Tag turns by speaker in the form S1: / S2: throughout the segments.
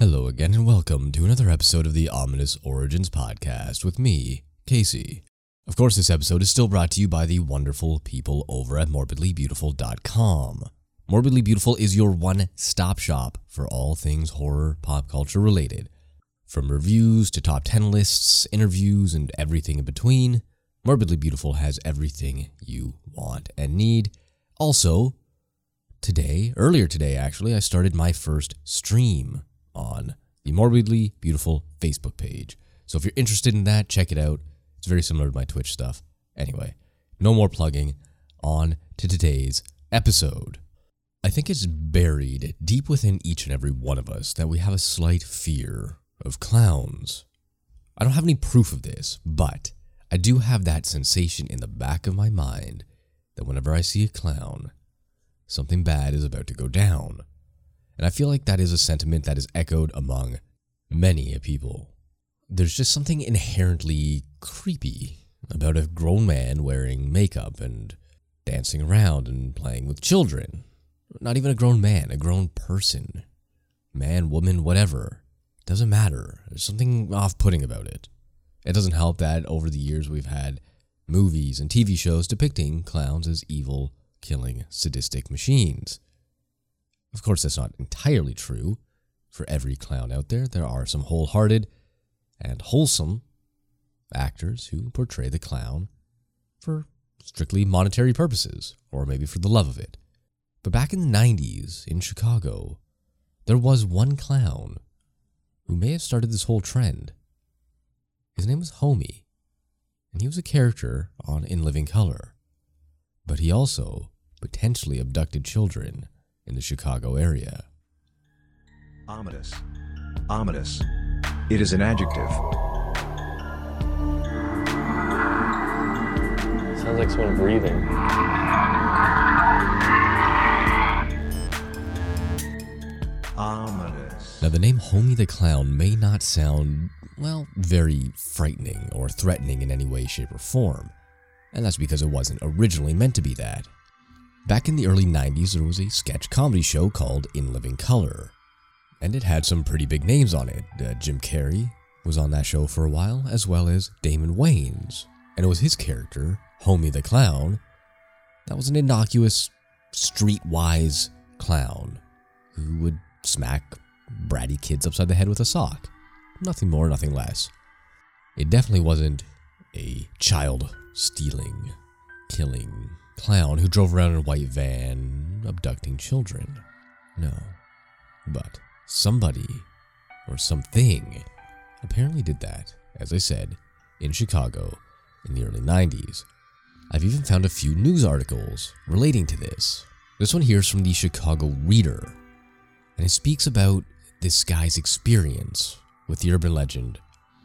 S1: Hello again, and welcome to another episode of the Ominous Origins podcast with me, Casey. Of course, this episode is still brought to you by the wonderful people over at morbidlybeautiful.com. Morbidly Beautiful is your one stop shop for all things horror pop culture related. From reviews to top 10 lists, interviews, and everything in between, Morbidly Beautiful has everything you want and need. Also, today, earlier today actually, I started my first stream on the Morbidly Beautiful Facebook page. So if you're interested in that, check it out. It's very similar to my Twitch stuff. Anyway, no more plugging. On to today's episode. I think it's buried deep within each and every one of us that we have a slight fear of clowns. I don't have any proof of this, but I do have that sensation in the back of my mind that whenever I see a clown, something bad is about to go down. And I feel like that is a sentiment that is echoed among many people. There's just something inherently creepy about a grown man wearing makeup and dancing around and playing with children. Not even a grown man, a grown person. Man, woman, whatever. Doesn't matter. There's something off putting about it. It doesn't help that over the years we've had movies and TV shows depicting clowns as evil, killing, sadistic machines. Of course, that's not entirely true. For every clown out there, there are some wholehearted and wholesome actors who portray the clown for strictly monetary purposes, or maybe for the love of it. But back in the 90s in Chicago, there was one clown who may have started this whole trend. His name was Homie, and he was a character on In Living Color. But he also potentially abducted children in the Chicago area.
S2: Ominous. Ominous. It is an adjective.
S3: Sounds like someone breathing.
S2: Ominous.
S1: Now, the name Homie the Clown may not sound, well, very frightening or threatening in any way, shape, or form, and that's because it wasn't originally meant to be that. Back in the early 90s, there was a sketch comedy show called In Living Color, and it had some pretty big names on it. Uh, Jim Carrey was on that show for a while, as well as Damon Wayans, and it was his character, Homie the Clown, that was an innocuous, streetwise clown who would smack bratty kids upside the head with a sock. Nothing more, nothing less. It definitely wasn't a child stealing, killing clown who drove around in a white van abducting children. No. But somebody or something apparently did that, as I said, in Chicago in the early 90s. I've even found a few news articles relating to this. This one here is from the Chicago Reader, and it speaks about this guy's experience with the urban legend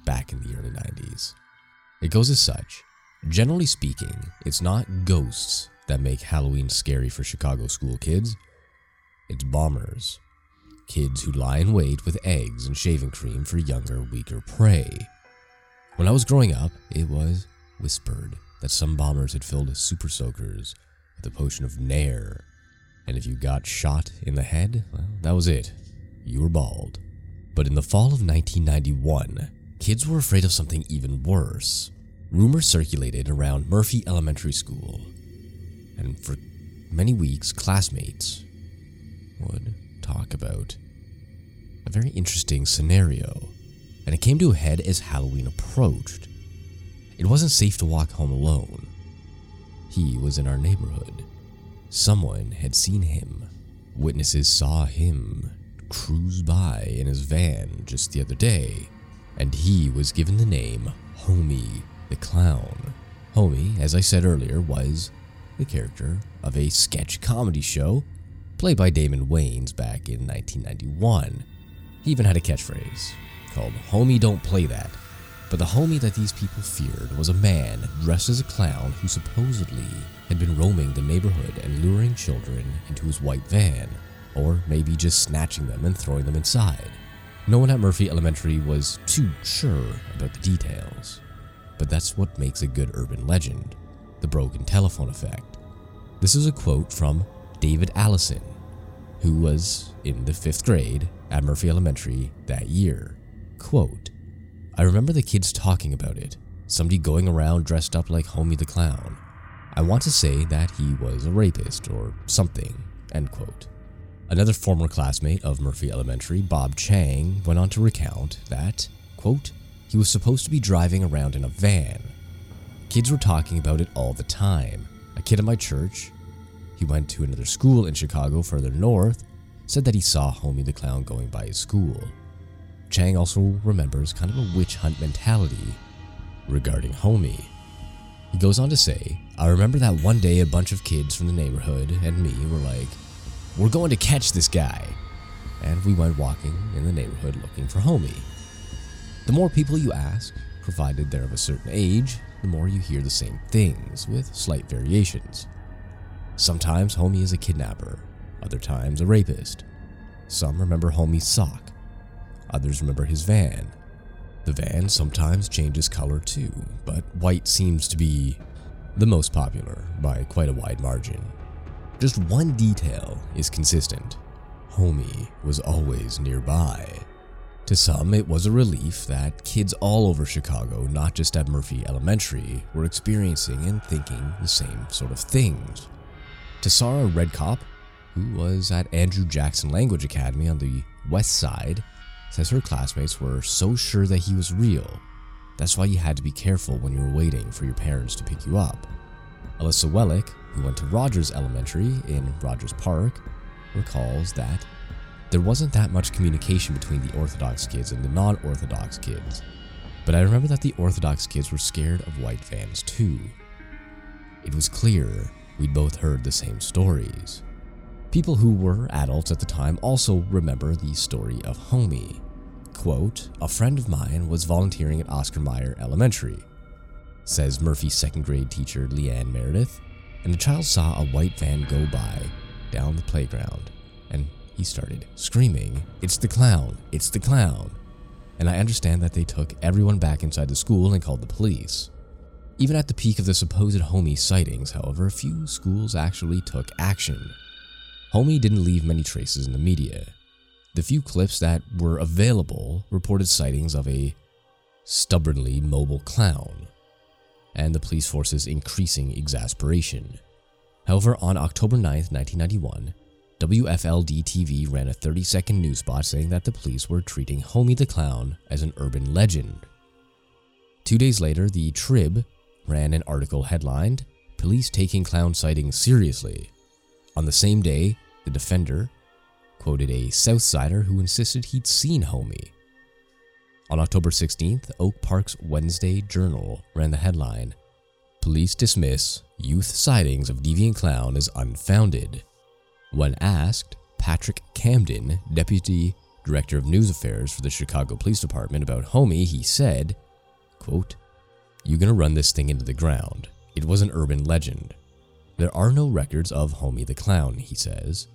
S1: back in the early 90s. It goes as such Generally speaking, it's not ghosts that make Halloween scary for Chicago school kids, it's bombers. Kids who lie in wait with eggs and shaving cream for younger, weaker prey. When I was growing up, it was whispered that some bombers had filled super soakers with a potion of Nair, and if you got shot in the head, well, that was it. You were bald. But in the fall of 1991, kids were afraid of something even worse. Rumors circulated around Murphy Elementary School, and for many weeks, classmates would talk about a very interesting scenario, and it came to a head as Halloween approached. It wasn't safe to walk home alone. He was in our neighborhood. Someone had seen him. Witnesses saw him cruise by in his van just the other day, and he was given the name Homie the Clown. Homie, as I said earlier, was the character of a sketch comedy show played by Damon Wayans back in 1991. He even had a catchphrase called Homie Don't Play That. But the homie that these people feared was a man dressed as a clown who supposedly had been roaming the neighborhood and luring children into his white van, or maybe just snatching them and throwing them inside. No one at Murphy Elementary was too sure about the details, but that's what makes a good urban legend the broken telephone effect. This is a quote from David Allison, who was in the fifth grade at Murphy Elementary that year. Quote, I remember the kids talking about it, somebody going around dressed up like Homie the Clown. I want to say that he was a rapist or something, end quote. Another former classmate of Murphy Elementary, Bob Chang, went on to recount that, quote, he was supposed to be driving around in a van. Kids were talking about it all the time. A kid at my church, he went to another school in Chicago further north, said that he saw Homie the Clown going by his school. Chang also remembers kind of a witch hunt mentality regarding Homie. He goes on to say, I remember that one day a bunch of kids from the neighborhood and me were like, We're going to catch this guy. And we went walking in the neighborhood looking for Homie. The more people you ask, provided they're of a certain age, the more you hear the same things, with slight variations. Sometimes Homie is a kidnapper, other times a rapist. Some remember Homie's sock, others remember his van. The van sometimes changes color too, but white seems to be the most popular by quite a wide margin. Just one detail is consistent Homie was always nearby. To some, it was a relief that kids all over Chicago, not just at Murphy Elementary, were experiencing and thinking the same sort of things. To Sarah Redcop, who was at Andrew Jackson Language Academy on the west side, says her classmates were so sure that he was real. That's why you had to be careful when you were waiting for your parents to pick you up. Alyssa Wellick, who went to Rogers Elementary in Rogers Park, recalls that there wasn't that much communication between the Orthodox kids and the non Orthodox kids, but I remember that the Orthodox kids were scared of white vans too. It was clear we'd both heard the same stories. People who were adults at the time also remember the story of Homie. Quote, a friend of mine was volunteering at Oscar Mayer Elementary, says Murphy's second grade teacher Leanne Meredith, and the child saw a white van go by down the playground he started screaming, It's the clown! It's the clown! And I understand that they took everyone back inside the school and called the police. Even at the peak of the supposed Homie sightings, however, a few schools actually took action. Homie didn't leave many traces in the media. The few clips that were available reported sightings of a stubbornly mobile clown, and the police force's increasing exasperation. However, on October 9, 1991, WFLD TV ran a 30 second news spot saying that the police were treating Homie the Clown as an urban legend. Two days later, the Trib ran an article headlined, Police Taking Clown Sightings Seriously. On the same day, the Defender quoted a Southsider who insisted he'd seen Homie. On October 16th, Oak Park's Wednesday Journal ran the headline, Police dismiss youth sightings of deviant clown as unfounded. When asked, Patrick Camden, Deputy Director of News Affairs for the Chicago Police Department, about Homie, he said, quote, You gonna run this thing into the ground. It was an urban legend. There are no records of Homie the Clown, he says.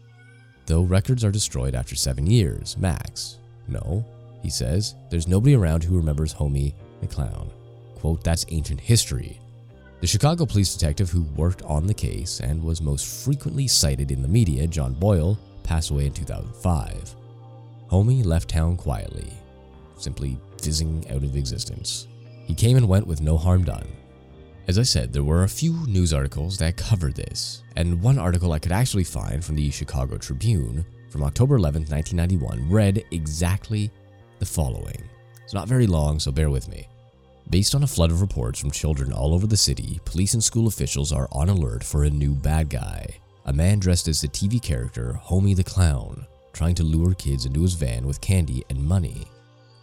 S1: Though records are destroyed after seven years, max. No, he says, there's nobody around who remembers Homie the Clown. Quote, that's ancient history. The Chicago police detective who worked on the case and was most frequently cited in the media, John Boyle, passed away in 2005. Homie left town quietly, simply fizzing out of existence. He came and went with no harm done. As I said, there were a few news articles that covered this, and one article I could actually find from the Chicago Tribune from October 11, 1991, read exactly the following. It's not very long, so bear with me. Based on a flood of reports from children all over the city, police and school officials are on alert for a new bad guy. A man dressed as the TV character Homie the Clown, trying to lure kids into his van with candy and money.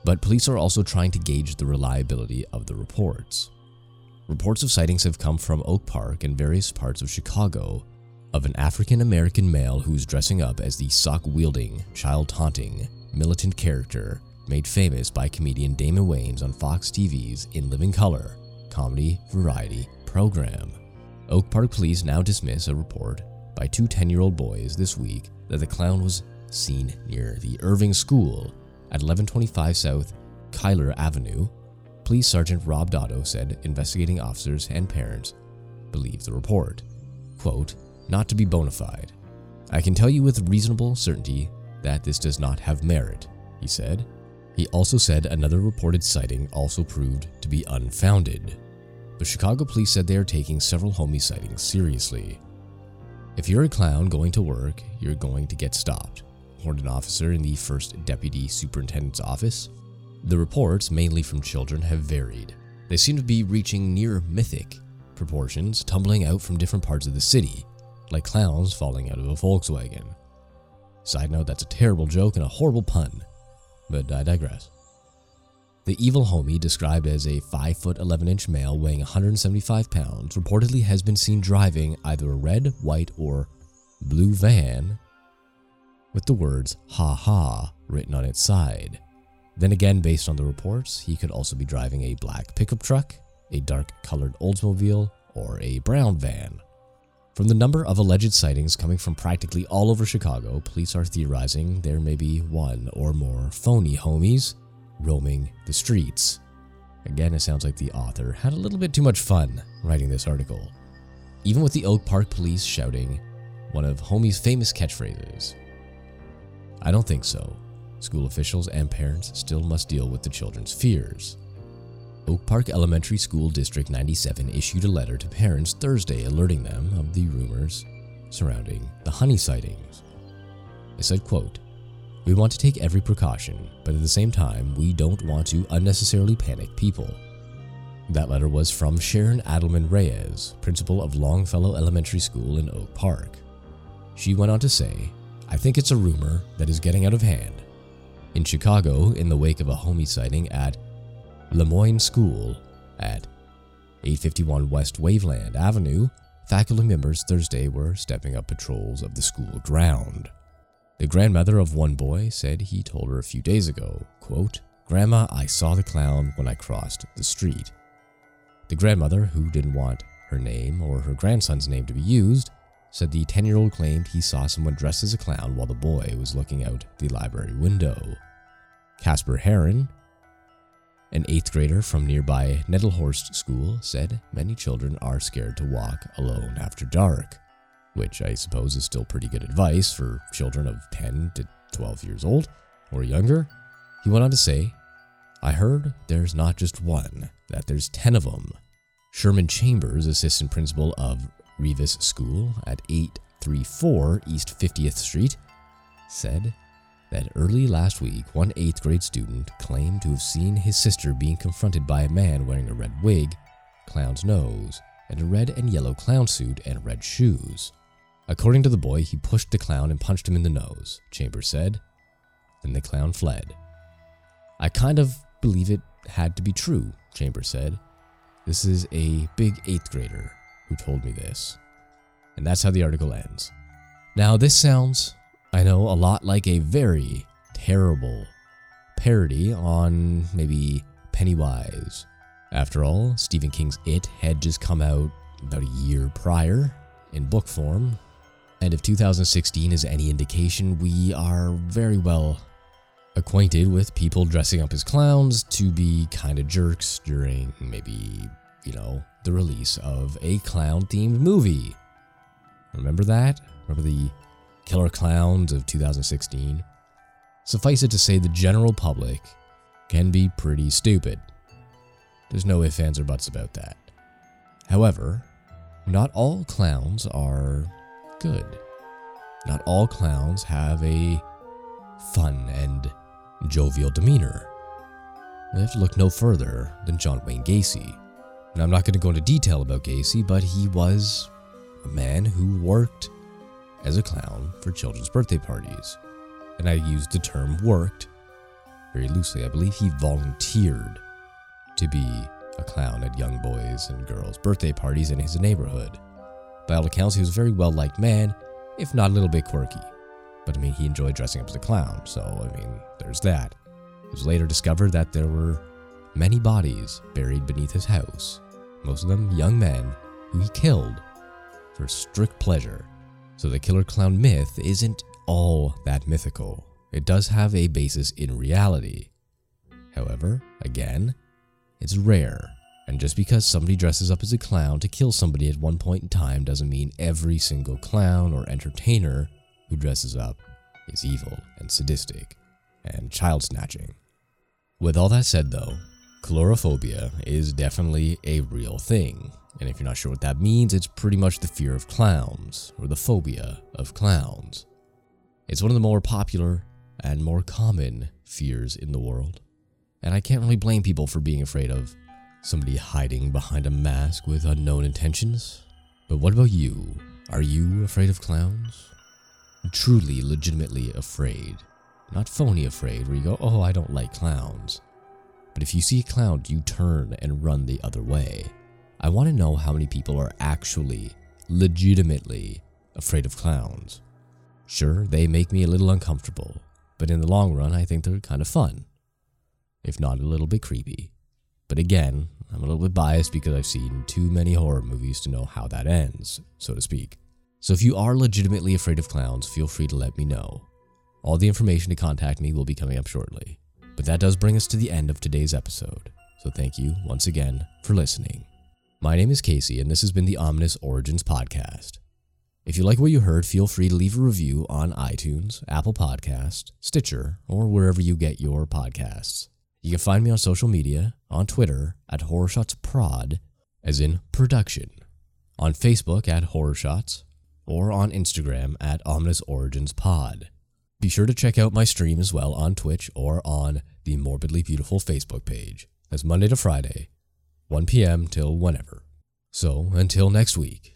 S1: But police are also trying to gauge the reliability of the reports. Reports of sightings have come from Oak Park and various parts of Chicago of an African American male who's dressing up as the sock wielding, child taunting, militant character made famous by comedian Damon Wayans on Fox TV's In Living Color comedy variety program. Oak Park police now dismiss a report by two 10 year old boys this week that the clown was seen near the Irving School at 1125 South Cuyler Avenue. Police Sergeant Rob Dotto said investigating officers and parents believe the report. Quote, not to be bona fide. I can tell you with reasonable certainty that this does not have merit, he said. He also said another reported sighting also proved to be unfounded. But Chicago police said they are taking several homie sightings seriously. If you're a clown going to work, you're going to get stopped, warned an officer in the 1st Deputy Superintendent's office. The reports, mainly from children, have varied. They seem to be reaching near mythic proportions, tumbling out from different parts of the city, like clowns falling out of a Volkswagen. Side note, that's a terrible joke and a horrible pun, but I digress. The evil homie, described as a 5 foot 11 inch male weighing 175 pounds, reportedly has been seen driving either a red, white, or blue van with the words ha ha written on its side. Then again, based on the reports, he could also be driving a black pickup truck, a dark colored Oldsmobile, or a brown van. From the number of alleged sightings coming from practically all over Chicago, police are theorizing there may be one or more phony homies roaming the streets. Again, it sounds like the author had a little bit too much fun writing this article. Even with the Oak Park police shouting one of Homie's famous catchphrases. I don't think so. School officials and parents still must deal with the children's fears. Oak Park Elementary School District 97 issued a letter to parents Thursday alerting them of the rumors surrounding the homie sightings. It said, quote, we want to take every precaution, but at the same time, we don't want to unnecessarily panic people. That letter was from Sharon Adelman Reyes, principal of Longfellow Elementary School in Oak Park. She went on to say, I think it's a rumor that is getting out of hand. In Chicago, in the wake of a homie sighting at Lemoyne School at 851 West Waveland Avenue, faculty members Thursday were stepping up patrols of the school ground. The grandmother of one boy said he told her a few days ago, quote, Grandma, I saw the clown when I crossed the street. The grandmother, who didn't want her name or her grandson's name to be used, said the 10 year old claimed he saw someone dressed as a clown while the boy was looking out the library window. Casper Heron, an eighth grader from nearby Nettelhorst School, said many children are scared to walk alone after dark which I suppose is still pretty good advice for children of 10 to 12 years old or younger. He went on to say, I heard there's not just one, that there's 10 of them. Sherman Chambers, assistant principal of Reavis School at 834 East 50th Street, said that early last week, one eighth grade student claimed to have seen his sister being confronted by a man wearing a red wig, clown's nose, and a red and yellow clown suit and red shoes. According to the boy, he pushed the clown and punched him in the nose, Chambers said. Then the clown fled. I kind of believe it had to be true, Chambers said. This is a big eighth grader who told me this. And that's how the article ends. Now, this sounds, I know, a lot like a very terrible parody on maybe Pennywise. After all, Stephen King's It had just come out about a year prior in book form, and if 2016 is any indication, we are very well acquainted with people dressing up as clowns to be kind of jerks during maybe, you know, the release of a clown themed movie. Remember that? Remember the Killer Clowns of 2016? Suffice it to say, the general public can be pretty stupid. There's no ifs, ands, or buts about that. However, not all clowns are good. Not all clowns have a fun and jovial demeanor. We have to look no further than John Wayne Gacy. And I'm not going to go into detail about Gacy, but he was a man who worked as a clown for children's birthday parties. And I used the term worked very loosely. I believe he volunteered to be a clown at young boys' and girls' birthday parties in his neighborhood. By all accounts, he was a very well liked man, if not a little bit quirky. But I mean, he enjoyed dressing up as a clown, so I mean, there's that. It was later discovered that there were many bodies buried beneath his house, most of them young men who he killed for strict pleasure. So the killer clown myth isn't all that mythical. It does have a basis in reality. However, again, it's rare and just because somebody dresses up as a clown to kill somebody at one point in time doesn't mean every single clown or entertainer who dresses up is evil and sadistic and child snatching. With all that said, though, coulrophobia is definitely a real thing. And if you're not sure what that means, it's pretty much the fear of clowns, or the phobia of clowns. It's one of the more popular and more common fears in the world. And I can't really blame people for being afraid of somebody hiding behind a mask with unknown intentions. But what about you? Are you afraid of clowns? Truly, legitimately afraid. Not phony afraid, where you go, oh, I don't like clowns. But if you see a clown, you turn and run the other way. I want to know how many people are actually, legitimately afraid of clowns. Sure, they make me a little uncomfortable, but in the long run, I think they're kind of fun. If not a little bit creepy. But again, I'm a little bit biased because I've seen too many horror movies to know how that ends, so to speak. So if you are legitimately afraid of clowns, feel free to let me know. All the information to contact me will be coming up shortly. But that does bring us to the end of today's episode, so thank you once again for listening. My name is Casey, and this has been the Ominous Origins Podcast. If you like what you heard, feel free to leave a review on iTunes, Apple Podcast, Stitcher, or wherever you get your podcasts. You can find me on social media, on Twitter at HorrorShotsProd, as in production, on Facebook at HorrorShots, or on Instagram at Ominous Origins Pod. Be sure to check out my stream as well on Twitch or on the Morbidly Beautiful Facebook page. That's Monday to Friday, 1 p.m. till whenever. So, until next week,